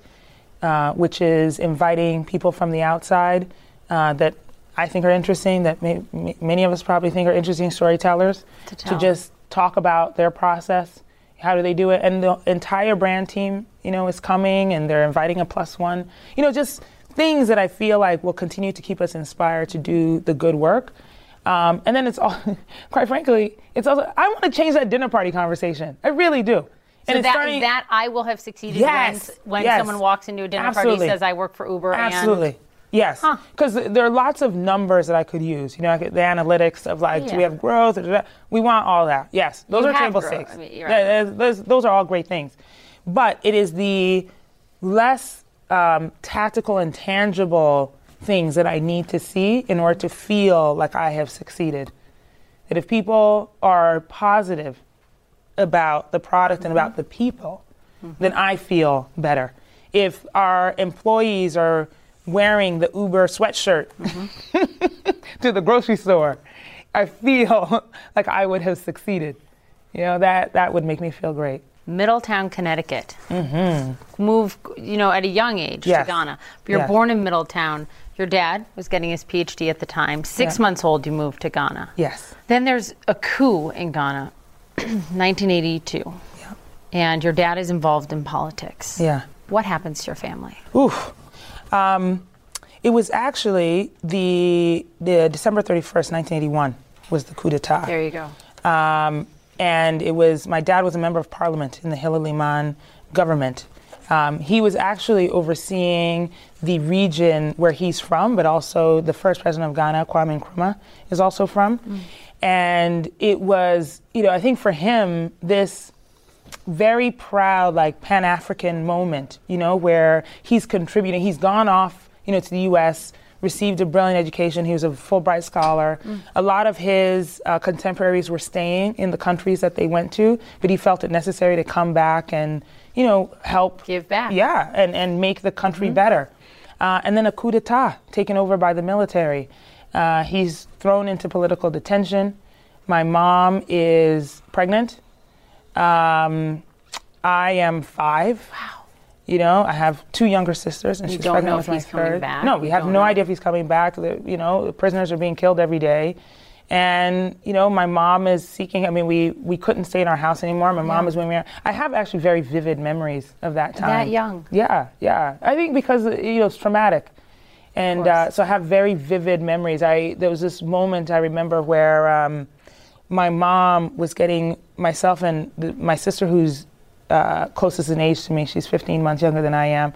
uh, which is inviting people from the outside uh, that I think are interesting, that may, many of us probably think are interesting storytellers, to, to just talk about their process how do they do it? And the entire brand team, you know, is coming and they're inviting a plus one. You know, just things that I feel like will continue to keep us inspired to do the good work. Um, and then it's all, quite frankly, it's also, I want to change that dinner party conversation. I really do. So and that, starting, that I will have succeeded yes, when, when yes. someone walks into a dinner Absolutely. party says I work for Uber. Absolutely. And Yes, because huh. there are lots of numbers that I could use. You know, the analytics of like, yeah. do we have growth? we want all that. Yes, those you are table growth. stakes. I mean, right. those, those, are all great things, but it is the less um, tactical and tangible things that I need to see in order to feel like I have succeeded. That if people are positive about the product mm-hmm. and about the people, mm-hmm. then I feel better. If our employees are wearing the Uber sweatshirt mm-hmm. to the grocery store, I feel like I would have succeeded. You know, that, that would make me feel great. Middletown, Connecticut. Mm-hmm. Move, you know, at a young age yes. to Ghana. You're yes. born in Middletown. Your dad was getting his PhD at the time. Six yeah. months old, you moved to Ghana. Yes. Then there's a coup in Ghana, 1982. Yeah. And your dad is involved in politics. Yeah. What happens to your family? Oof. Um, it was actually the, the December 31st, 1981 was the coup d'etat. There you go. Um, and it was, my dad was a member of parliament in the Hilla Limann government. Um, he was actually overseeing the region where he's from, but also the first president of Ghana, Kwame Nkrumah, is also from. Mm. And it was, you know, I think for him, this very proud, like Pan African moment, you know, where he's contributing. He's gone off, you know, to the U.S., received a brilliant education. He was a Fulbright scholar. Mm. A lot of his uh, contemporaries were staying in the countries that they went to, but he felt it necessary to come back and, you know, help give back. Yeah, and, and make the country mm-hmm. better. Uh, and then a coup d'etat taken over by the military. Uh, he's thrown into political detention. My mom is pregnant um, I am five. Wow. You know, I have two younger sisters, and you she's don't pregnant know with my third. back? No, we You have no know? idea if he's coming back. You know, the prisoners are being killed every day, and you know, my mom is seeking. I mean, we we couldn't stay in our house anymore. My mom is when we. Were, I have actually very vivid memories of that time. That young. Yeah, yeah. I think because you know it's traumatic, and uh, so I have very vivid memories. I there was this moment I remember where. Um, my mom was getting myself and the, my sister, who's uh, closest in age to me, she's 15 months younger than I am,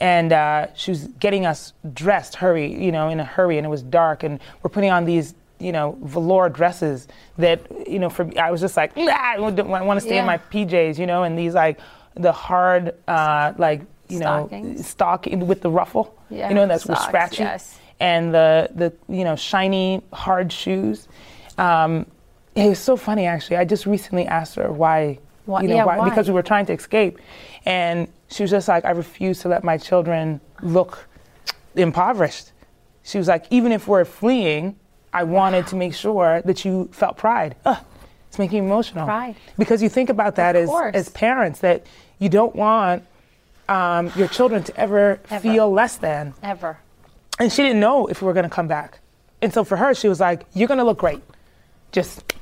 and uh, she was getting us dressed, hurry, you know, in a hurry, and it was dark, and we're putting on these you know, velour dresses that, you know, for I was just like, I want to stay Yeah. in my PJs, you know, and these like the hard, uh, like, you know, Stockings. stock with the ruffle, Yeah, you know, that's socks, scratchy, yes. and the the you know shiny hard shoes. Um, it was so funny actually. I just recently asked her why, Why- you know, yeah, why, why? because we were trying to escape, and she was just like, I refuse to let my children look impoverished. She was like, even if we're fleeing, I wanted to make sure that you felt pride. Ugh, it's making me emotional. Pride. Because you think about that as, as parents, that you don't want um, your children to ever, Ever. feel less than. Ever. And she didn't know if we were going to come back. And so for her, she was like, You're going to look great. Just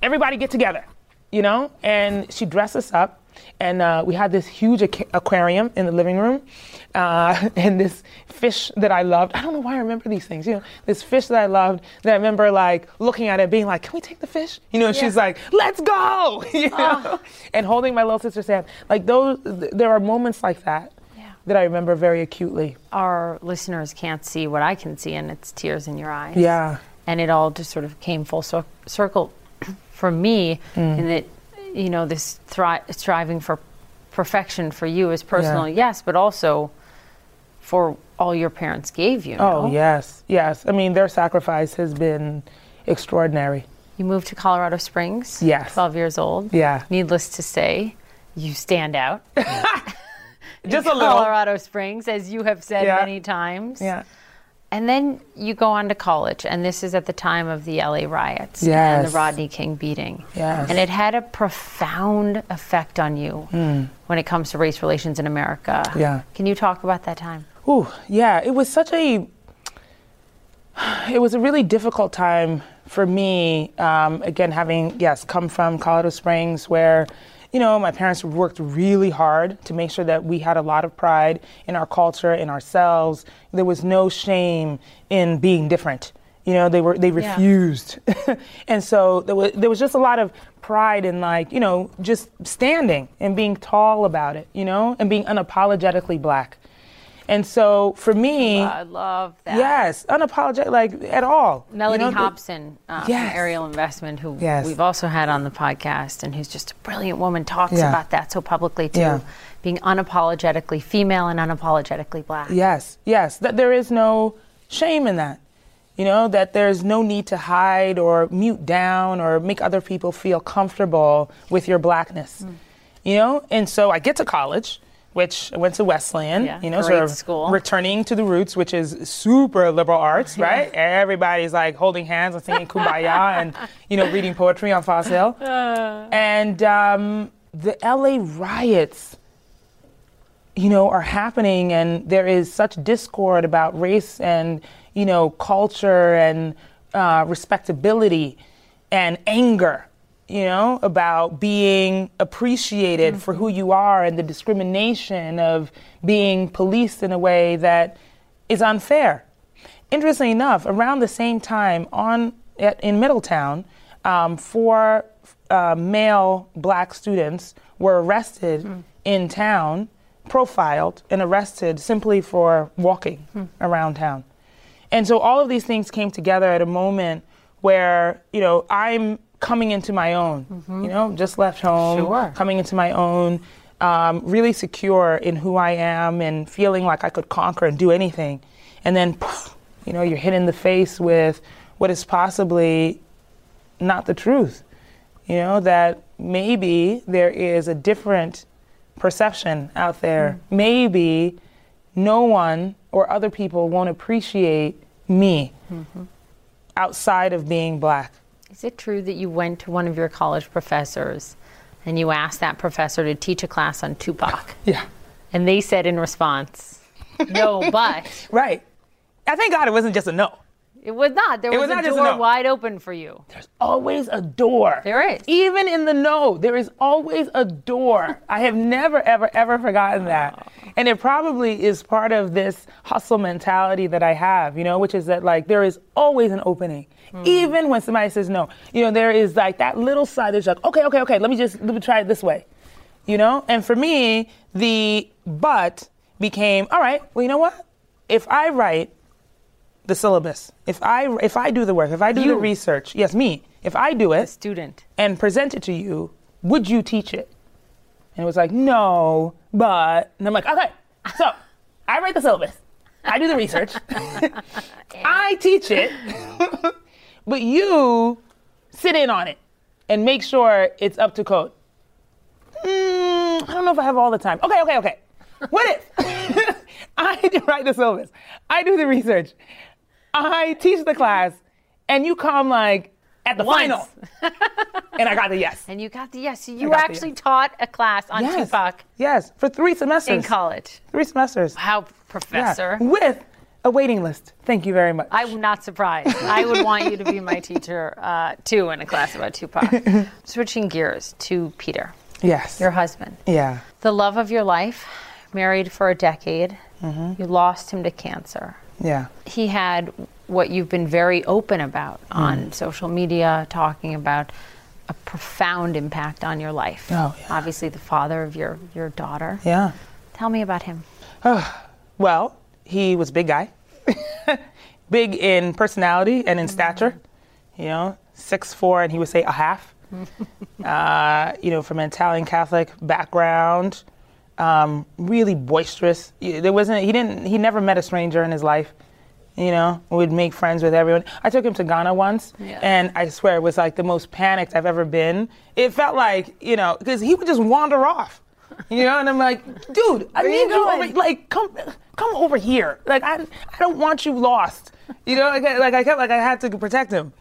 everybody get together, you know? And she dressed us up. And uh, we had this huge aqu- aquarium in the living room. Uh, and this fish that I loved. I don't know why I remember these things. You know, this fish that I loved that I remember like looking at it being like, Can we take the fish? You know, and she's like, Let's go. you know? And holding my little sister's hand. Like those, th- there are moments like that Yeah. that I remember very acutely. Our listeners can't see what I can see, and it's tears in your eyes. Yeah. and it all just sort of came full cir- circle for me Mm. in that you know this thri- striving for perfection for you is personal yes but also for all your parents gave you Oh, no? yes, yes. I mean, their sacrifice has been extraordinary. you moved to colorado springs Yes. 12 years old Yeah. needless to say you stand out Just a little. colorado springs as you have said Yeah. many times Yeah. And then you go on to college, and this is at the time of the LA riots and the Rodney King beating. Yes. And it had a profound effect on you when it comes to race relations in America. Yeah. Can you talk about that time? Ooh, yeah. It was such a. It was a really difficult time for me. Um, again, having yes come from Colorado Springs, where you know my parents worked really hard to make sure that we had a lot of pride in our culture, in ourselves. There was no shame in being different. You know, they were they Yeah. refused, and so there was there was just a lot of pride in like you know just standing and being tall about it. You know, and being unapologetically black. And so for me, I love that. yes, unapologetic, like at all. you Melody know, Hobson uh, Yes. from Ariel Investment, who Yes. we've also had on the podcast, and who's just a brilliant woman, talks Yeah. about that so publicly too. Yeah. Being unapologetically female and unapologetically black. Yes, yes, that there is no shame in that. You know, that there's no need to hide or mute down or make other people feel comfortable with your blackness. Mm. You know, and so I get to college, which went to Wesleyan, Yeah, you know, sort of school. returning to the roots, which is super liberal arts, right? Everybody's like holding hands and singing kumbaya and, you know, reading poetry on Foss Hill. and um, the LA riots you know, are happening, and there is such discord about race and you know culture and uh, respectability and anger. You know, about being appreciated for who you are and the discrimination of being policed in a way that is unfair. Interestingly enough, around the same time on at, in Middletown, um, four uh, male black students were arrested in town, profiled, and arrested simply for walking around town. And so all of these things came together at a moment where, you know, I'm coming into my own, mm-hmm. you know, just left home, Sure. coming into my own, um, really secure in who I am and feeling like I could conquer and do anything. And then, you know, you're hit in the face with what is possibly not the truth. You know, that maybe there is a different perception out there. Mm. Maybe no one or other people won't appreciate me mm-hmm. outside of being black. Is it true that you went to one of your college professors and you asked that professor to teach a class on Tupac? Yeah. And they said in response, no, but. Right. I thank God it wasn't just a no. It was not. There was, was a not a door no. wide open for you. There's always a door. There is. Even in the no, there is always a door. I have never, ever, ever forgotten that. Oh. And it probably is part of this hustle mentality that I have, you know, which is that like there is always an opening. Hmm. Even when somebody says no, you know, there is like that little side that's like, okay, okay, okay, let me just let me try it this way. You know? And for me, the but became, all right, well, you know what? If I write the syllabus, if I if I do the work, if I do You. the research, yes, me, if I do it, Student. and present it to you, would you teach it? And it was like, no, but. And I'm like, okay, so I write the syllabus, I do the research, I teach it, but you sit in on it and make sure it's up to code. Mm, I don't know if I have all the time. Okay, okay, okay. What if I write the syllabus, I do the research, I teach the class, and you come like at the Once. final, and I got the yes. And you got the yes. So you actually yes. taught a class on Yes. Tupac Yes, for three semesters. in college. Three semesters. How, Yeah, professor? With a waiting list. Thank you very much. I'm not surprised. I would want you to be my teacher uh, too in a class about Tupac. Switching gears to Peter, yes. your husband, yeah. the love of your life, married for a decade. You lost him to cancer. Yeah. He had what you've been very open about mm. on social media, talking about a profound impact on your life. Oh, yeah. Obviously, the father of your, your daughter. Yeah. Tell me about him. Ah, well, he was a big guy. big in personality and in stature. Mm-hmm. You know, six four, and he would say a half. uh, you know, from an Italian Catholic background, um, really boisterous. There wasn't. He didn't. He never met a stranger in his life. You know, would make friends with everyone. I took him to Ghana once, Yeah. and I swear it was like the most panicked I've ever been. It felt like you know, because he would just wander off. You know, and I'm like, dude, I Where need you over. Like, come, come over here. Like, I, I don't want you lost. You know, like, I- like I kept, like I had to protect him.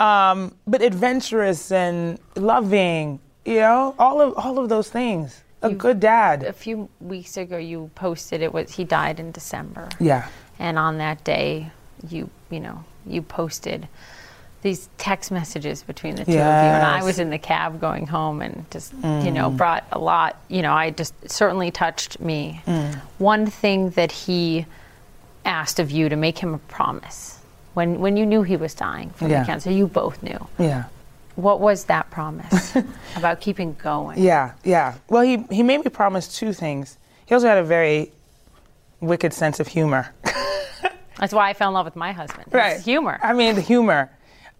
Um, but adventurous and loving. You know, all of all of those things. A good dad. A few weeks ago, you posted it was he died in December. Yeah. And on that day, you you know you posted these text messages between the two of you, and I was in the cab going home, and just you know mm. brought a lot. You know, I just certainly touched me. Mm. One thing that he asked of you to make him a promise when when you knew he was dying from Yeah. the cancer, you both knew. Yeah. What was that promise about keeping going? Yeah, yeah. Well, he, he made me promise two things. He also had a very wicked sense of humor. That's why I fell in love with my husband. His humor. I mean, the humor.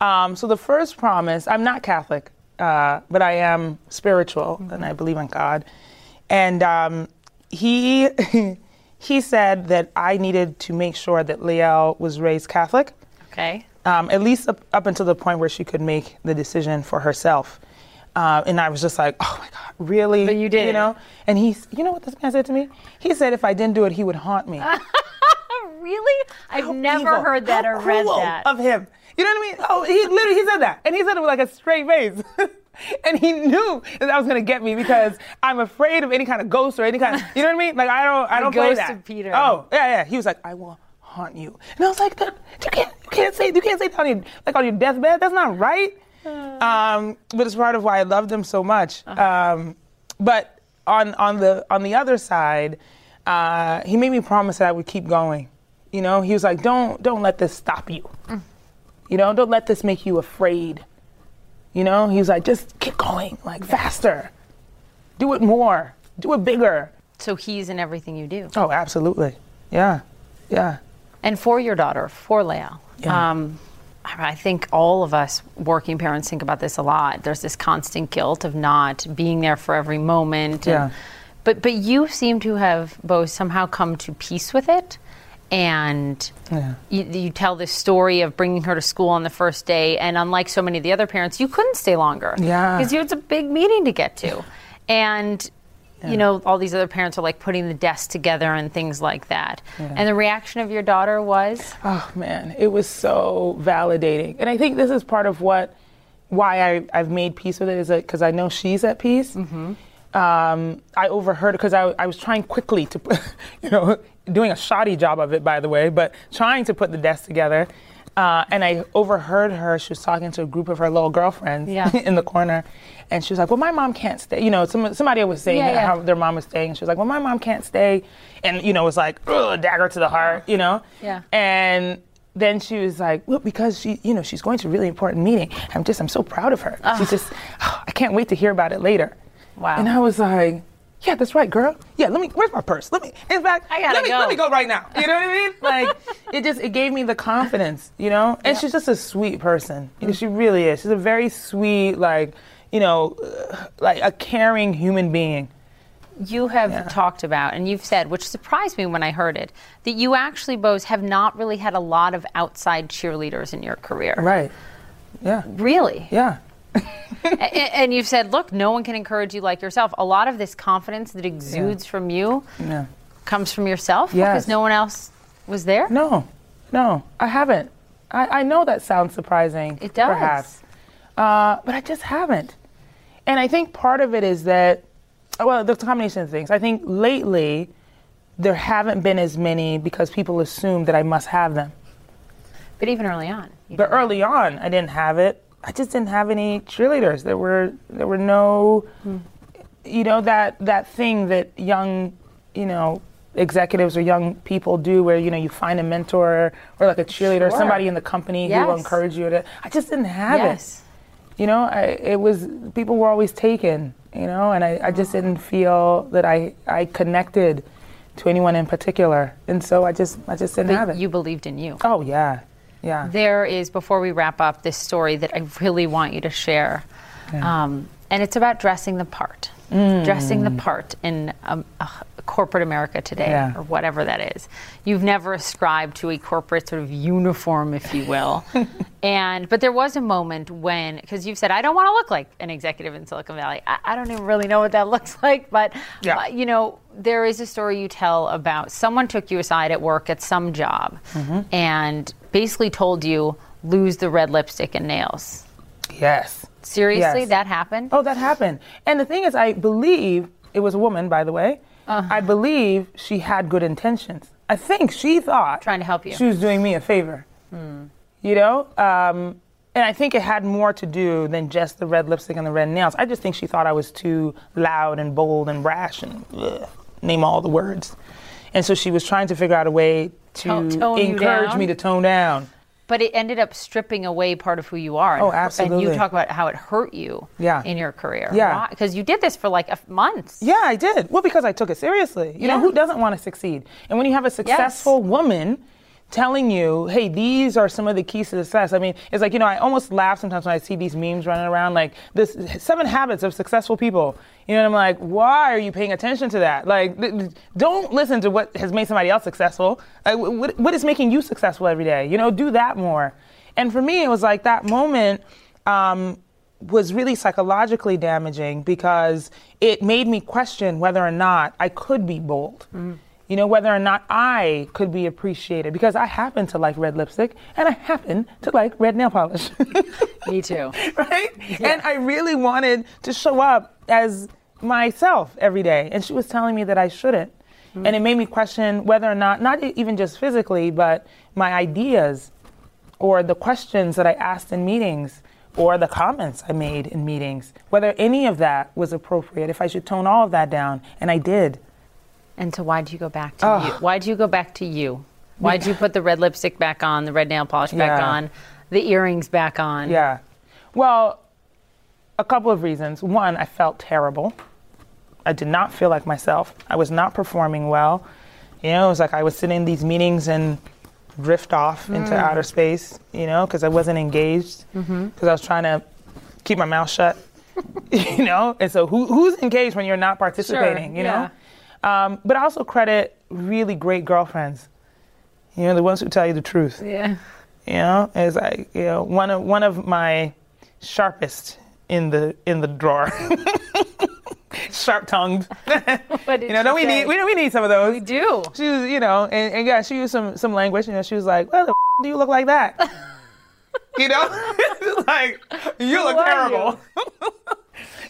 Um, so the first promise, I'm not Catholic, uh, but I am spiritual and I believe in God. And um, he he said that I needed to make sure that Lael was raised Catholic okay. Um, at least up, up until the point where she could make the decision for herself. Uh, and I was just like, oh my God, really? But you did You know? And he's, you know what this man said to me? He said if I didn't do it, he would haunt me. Really? I've How never evil. heard that How or read that. Of him. You know what I mean? Oh, he literally, he said that. And he said it with like a straight face. and he knew that that was going to get me because I'm afraid of any kind of ghost or any kind of, you know what I mean? Like I don't, I don't play that. Peter. Oh, yeah, yeah. He was like, I will haunt you. And I was like, "That- you can't, you can't say, you can't say that on your, like on your deathbed. That's not right. Um, but it's part of why I loved him so much. Um, but on on the on the other side, uh, he made me promise that I would keep going. You know, he was like, "Don't don't let this stop you. You know, don't let this make you afraid." You know, he was like, "Just keep going, like faster, do it more, do it bigger." So he's in everything you do. Oh, absolutely, yeah, yeah, And for your daughter, for Lael, Yeah. um, I I think all of us working parents think about this a lot. There's this constant guilt of not being there for every moment. and- Yeah. but but you seem to have both somehow come to peace with it, and yeah. you, you tell this story of bringing her to school on the first day, and unlike so many of the other parents, you couldn't stay longer. Yeah. Because it's a big meeting to get to. And, you know, all these other parents are like putting the desk together and things like that. And the reaction of your daughter was, Oh man, it was so validating, and I think this is part of what why I, I've made peace with it is that because I know she's at peace. Um, I overheard because I, I was trying quickly to, you know, doing a shoddy job of it, by the way, but trying to put the desk together. Uh, and I overheard her. She was talking to a group of her little girlfriends Yeah. in the corner, and she was like, "Well, my mom can't stay." You know, some, somebody was saying Yeah, yeah. how their mom was staying, and she was like, "Well, my mom can't stay," and you know, it was like ugh, dagger to the heart. You know. Yeah. And then she was like, "Well, because she, you know, she's going to a really important meeting. I'm just, I'm so proud of her. She's just, I can't wait to hear about it later." Wow. And I was like, yeah, that's right, girl. Yeah, let me. Where's my purse? Let me. In fact, I gotta let me go. let me go right now. You know what I mean? Like, it just it gave me the confidence, you know. And she's just a sweet person. Know, she really is. She's a very sweet, like, you know, uh, like a caring human being. You have talked about, and you've said, which surprised me when I heard it, that you actually, Boz, have not really had a lot of outside cheerleaders in your career. Right. Yeah. Really? Yeah. And you've said, look, no one can encourage you like yourself. A lot of this confidence that exudes from you Yeah. comes from yourself Yes. because no one else was there. No, no, I haven't. I, I know that sounds surprising. It does. Perhaps. Uh, but I just haven't. And I think part of it is that, well, there's a combination of things. I think lately, there haven't been as many because people assume that I must have them. But even early on. But early on, I didn't have it. I just didn't have any cheerleaders. There were there were no, you know that that thing that young, you know, executives or young people do, where you know you find a mentor or like a cheerleader, Sure. somebody in the company who will encourage you to. I just didn't have Yes. it. You know, I, it was people were always taken. You know, and I, I just didn't feel that I I connected to anyone in particular, and so I just I just didn't have But it. you believed in you. oh yeah, yeah. There is, before we wrap up, this story that I really want you to share. Um, and it's about dressing the part. Dressing the part in um, uh, corporate America today, Yeah. or whatever that is. You've never ascribed to a corporate sort of uniform, if you will. and but there was a moment when, because you've said, I don't want to look like an executive in Silicon Valley. I, I don't even really know what that looks like, but Yeah. uh, you know, there is a story you tell about someone took you aside at work at some job and basically told you lose the red lipstick and nails. Yes. Seriously, Yes. that happened? Oh, that happened. And the thing is, I believe it was a woman, by the way. Uh-huh. I believe she had good intentions. I think she thought Trying to help you. She was doing me a favor. You know, um, and I think it had more to do than just the red lipstick and the red nails. I just think she thought I was too loud and bold and brash and ugh, name all the words. And so she was trying to figure out a way to Tone- encourage me to tone down. But it ended up stripping away part of who you are. and Oh, hu- And you talk about how it hurt you Yeah. in your career. Yeah. Because you did this for like a f- months. Yeah, I did. Well, because I took it seriously. You Yeah. know, who doesn't want to succeed? And when you have a successful woman telling you, hey, these are some of the keys to success. I mean, it's like, you know, I almost laugh sometimes when I see these memes running around like this seven habits of successful people. You know, I'm like, why are you paying attention to that? Like, th- th- don't listen to what has made somebody else successful. Like, wh- what, is making you successful every day? You know, do that more. And for me, it was like that moment. Um, was really psychologically damaging because it made me question whether or not I could be bold. You know, whether or not I could be appreciated because I happen to like red lipstick and I happen to like red nail polish. Me too. right? And I really wanted to show up as myself every day. And she was telling me that I shouldn't. And it made me question whether or not, not even just physically, but my ideas or the questions that I asked in meetings or the comments I made in meetings, whether any of that was appropriate, if I should tone all of that down. And I did. And so why did you go back to Ugh. you? Why did you go back to you? Ah. Why did you put the red lipstick back on, the red nail polish back Yeah. on, the earrings back on? Yeah. Well, a couple of reasons. One, I felt terrible. I did not feel like myself. I was not performing well. You know, it was like I was sitting in these meetings and drift off into mm. outer space, you know, because I wasn't engaged, mm-hmm. because I was trying to keep my mouth shut, you know? And so who, who's engaged when you're not participating, you know? Um, but I also credit really great girlfriends, you know, the ones who tell you the truth. Yeah. You know, it's like you know one of one of my sharpest in the in the drawer. Sharp tongued. You know, don't we say? need we we need some of those. We do. She was, you know, and, and yeah, she used some some language. You know, she was like, "Well, the f- do you look like that?" you know, like you look terrible.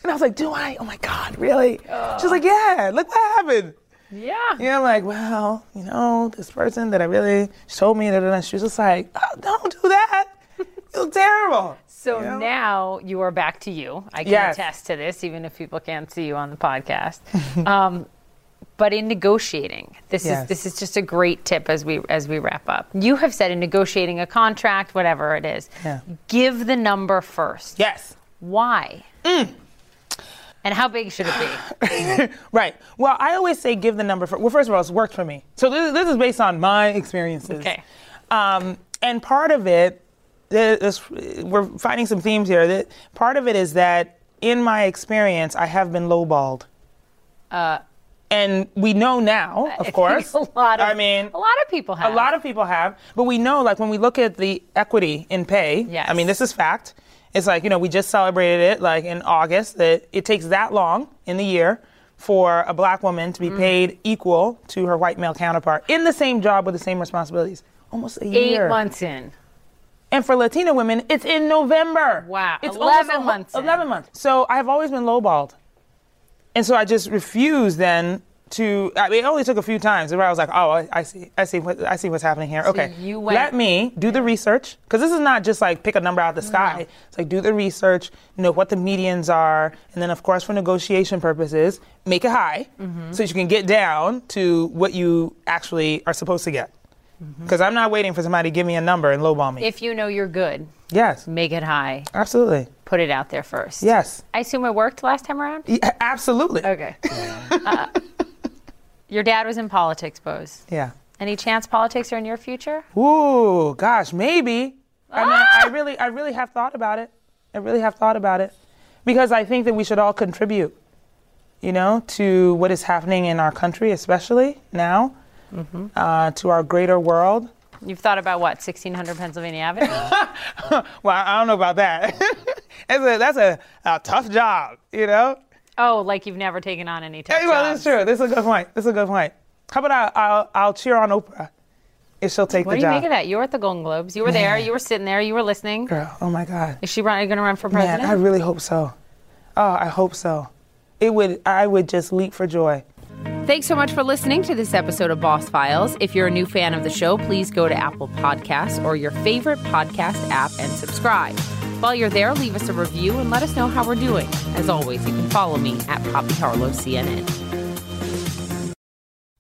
And I was like, "Do I? Oh my God, really?" She's like, "Yeah. Look what happened." Yeah. Yeah, I'm like, well, you know, this person that I really showed me that she was just like, oh, don't do that. You look terrible. So You know? now you are back to you. I can Yes. attest to this, even if people can't see you on the podcast. um, but in negotiating, this Yes. is this is just a great tip as we as we wrap up. You have said in negotiating a contract, whatever it is, Yeah. give the number first. Yes. Why? Mm. And how big should it be? Right. Well, I always say give the number for. Well, first of all, it's worked for me. So this, this is based on my experiences. Okay. Um, and part of it, this, we're finding some themes here. That part of it is that in my experience, I have been lowballed. Uh, And we know now, of course. a lot of I mean, a lot of people have A lot of people have, but we know, like, when we look at the equity in pay, Yes. I mean, this is fact. It's like, you know, we just celebrated it, like, in August, that it takes that long in the year for a black woman to be Mm. paid equal to her white male counterpart in the same job with the same responsibilities. Almost a eight year. months in. And for Latina women, it's in November. Wow, It's 11 almost whole- months in. 11 months. So I've always been lowballed. And so I just refused then to, I mean, it only took a few times where I was like, oh, I, I see, I see, what, I see what's happening here. okay. you went- Let me do the research. Because this is not just like pick a number out of the sky. It's like do the research, know what the medians are. And then, of course, for negotiation purposes, make it high Mm-hmm. so that you can get down to what you actually are supposed to get. Mm-hmm. Because I'm not waiting for somebody to give me a number and lowball me. If you know you're good, yes. make it high. Absolutely. Put it out there first. Yes. I assume it worked last time around? Yeah, absolutely. Okay. Uh, your dad was in politics, Boz. Yeah. Any chance politics are in your future? Ooh, gosh, maybe. I mean, Ah! I really, I really have thought about it. I really have thought about it because I think that we should all contribute, you know, to what is happening in our country, especially now, Mm-hmm. uh, to our greater world. You've thought about what, 1600 Pennsylvania Avenue? Well, I don't know about that. that's a, that's a, a tough job, you know. Oh, like you've never taken on any tough Hey, well, that's true. This is a good point. This is a good point. How about I, I'll, I'll cheer on Oprah if she'll take What the do you job. make of that? You were at the Golden Globes. You were there. You were sitting there. You were listening. Girl, oh my God. Is she going to run for Man, president? I really hope so. Oh, I hope so. It would. I would just leap for joy. Thanks so much for listening to this episode of Boss Files. If you're a new fan of the show, please go to Apple Podcasts or your favorite podcast app and subscribe. While you're there, leave us a review and let us know how we're doing. As always, you can follow me at Poppy Harlow CNN.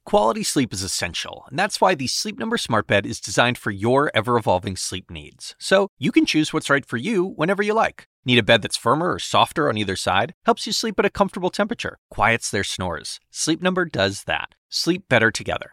Quality sleep is essential, and that's why the Sleep Number Smart Bed is designed for your ever evolving sleep needs. So you can choose what's right for you whenever you like. Need a bed that's firmer or softer on either side? Helps you sleep at a comfortable temperature, quiets their snores. Sleep Number does that. Sleep better together.